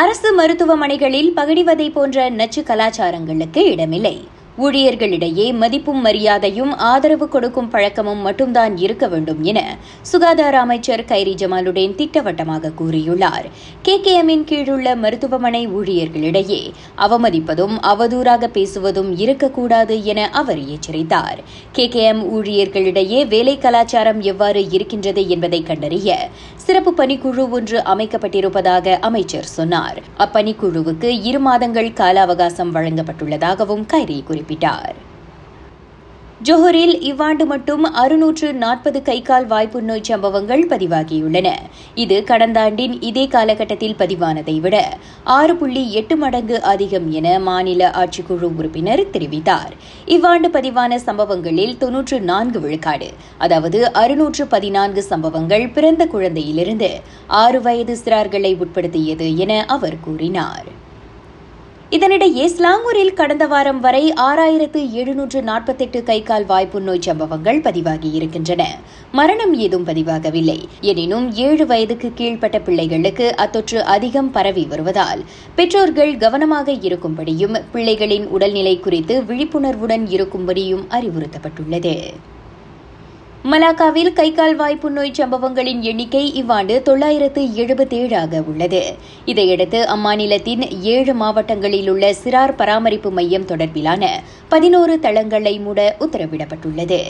அரசு மருத்துவமனைகளில் பகடிவதை போன்ற நச்சு கலாச்சாரங்களுக்கு இடமில்லை. ஊழியர்களிடையே மதிப்பும் மரியாதையும் ஆதரவு கொடுக்கும் பழக்கமும் மட்டும்தான் இருக்க வேண்டும் என சுகாதார அமைச்சர் கைரி ஜமாலுடன் திட்டவட்டமாக கூறியுள்ளார். கே கே எம்மின் கீழுள்ள மருத்துவமனை ஊழியர்களிடையே அவமதிப்பதும் அவதூறாக பேசுவதும் இருக்கக்கூடாது என அவர் எச்சரித்தார். கே கே எம் ஊழியர்களிடையே வேலை கலாச்சாரம் எவ்வாறு இருக்கின்றது என்பதை கண்டறிய சிறப்பு பணிக்குழு ஒன்று அமைக்கப்பட்டிருப்பதாக அமைச்சர் சொன்னார். அப்பணிக்குழுவுக்கு இரு மாதங்கள் கால அவகாசம் வழங்கப்பட்டுள்ளதாகவும் கைரி குறிப்பிட்டார். ஜோஹரில் இவ்வாண்டு மட்டும் அறுநூற்று நாற்பது கைகால் வாய்ப்பு நோய் சம்பவங்கள் பதிவாகியுள்ளன. இது கடந்த ஆண்டின் இதே காலகட்டத்தில் பதிவானதை விட ஆறு புள்ளி எட்டு மடங்கு அதிகம் என மாநில ஆட்சிக்குழு உறுப்பினர் தெரிவித்தார். இவ்வாண்டு பதிவான சம்பவங்களில் தொன்னூற்று நான்கு விழுக்காடு அதாவது அறுநூற்று பதினான்கு சம்பவங்கள் பிறந்த குழந்தையிலிருந்து ஆறு வயது சிறார்களை உட்படுத்தியது என அவர் கூறினார். இதனிடையே ஸ்லாங்கூரில் கடந்த வாரம் வரை ஆறாயிரத்து எழுநூற்று நாற்பத்தெட்டு கைகால் வாய்ப்பு நோய் சம்பவங்கள் பதிவாகியிருக்கின்றன மரணம் ஏதும் பதிவாகவில்லை. எனினும் ஏழு வயதுக்கு கீழ்ப்பட்ட பிள்ளைகளுக்கு அத்தொற்று அதிகம் பரவி வருவதால் பெற்றோர்கள் கவனமாக இருக்கும்படியும் பிள்ளைகளின் உடல்நிலை குறித்து விழிப்புணர்வுடன் இருக்கும்படியும் அறிவுறுத்தப்பட்டுள்ளது. மலாக்காவில் கைகால் வாய்ப்பு நோய் சம்பவங்களின் எண்ணிக்கை இவ்வாண்டு தொள்ளாயிரத்து எழுபத்தேழாக உள்ளது. இதையடுத்து அம்மாநிலத்தின் ஏழு மாவட்டங்களில் உள்ள சிறார் பராமரிப்பு மையம் தொடர்பிலான பதினோரு தளங்களை மூட உத்தரவிடப்பட்டுள்ளது.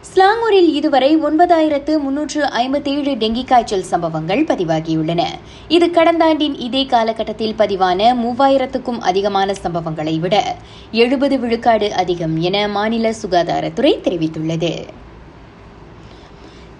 ஸ்லாங்கூரில் இதுவரை ஒன்பதாயிரத்து முன்னூற்று ஐம்பத்தேழு டெங்கி காய்ச்சல் சம்பவங்கள் பதிவாகியுள்ளன. இது கடந்த ஆண்டின் இதே காலகட்டத்தில் பதிவான மூவாயிரத்துக்கும் அதிகமான சம்பவங்களை விட எழுபது விழுக்காடு அதிகம் என மாநில சுகாதாரத்துறை தெரிவித்துள்ளது.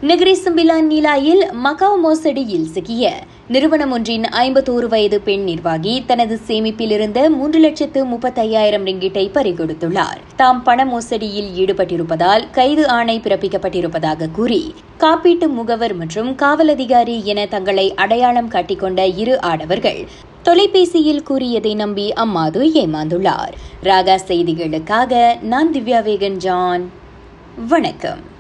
நெகிரி சிம்பிலான் நீலாயில் மகாவ் மோசடியில் சிக்கிய. நிறுவனம் ஒன்றின் ஐம்பத்தோரு வயது பெண் நிர்வாகி தனது சேமிப்பில் இருந்த மூன்று லட்சத்து முப்பத்தையாயிரம் ரிங்கிட்டை பறிகொடுத்துள்ளார். தாம் பண மோசடியில் ஈடுபட்டிருப்பதால் கைது ஆணை பிறப்பிக்கப்பட்டிருப்பதாக கூறி காப்பீட்டு முகவர் மற்றும் காவல் அதிகாரி என தங்களை அடையாளம் காட்டிக்கொண்ட இரு ஆடவர்கள் தொலைபேசியில் கூறியதை நம்பி அம்மாது ஏமாந்துள்ளார். ராகா செய்திகளுக்காக நான் திவ்யா வேகன் ஜான். வணக்கம்.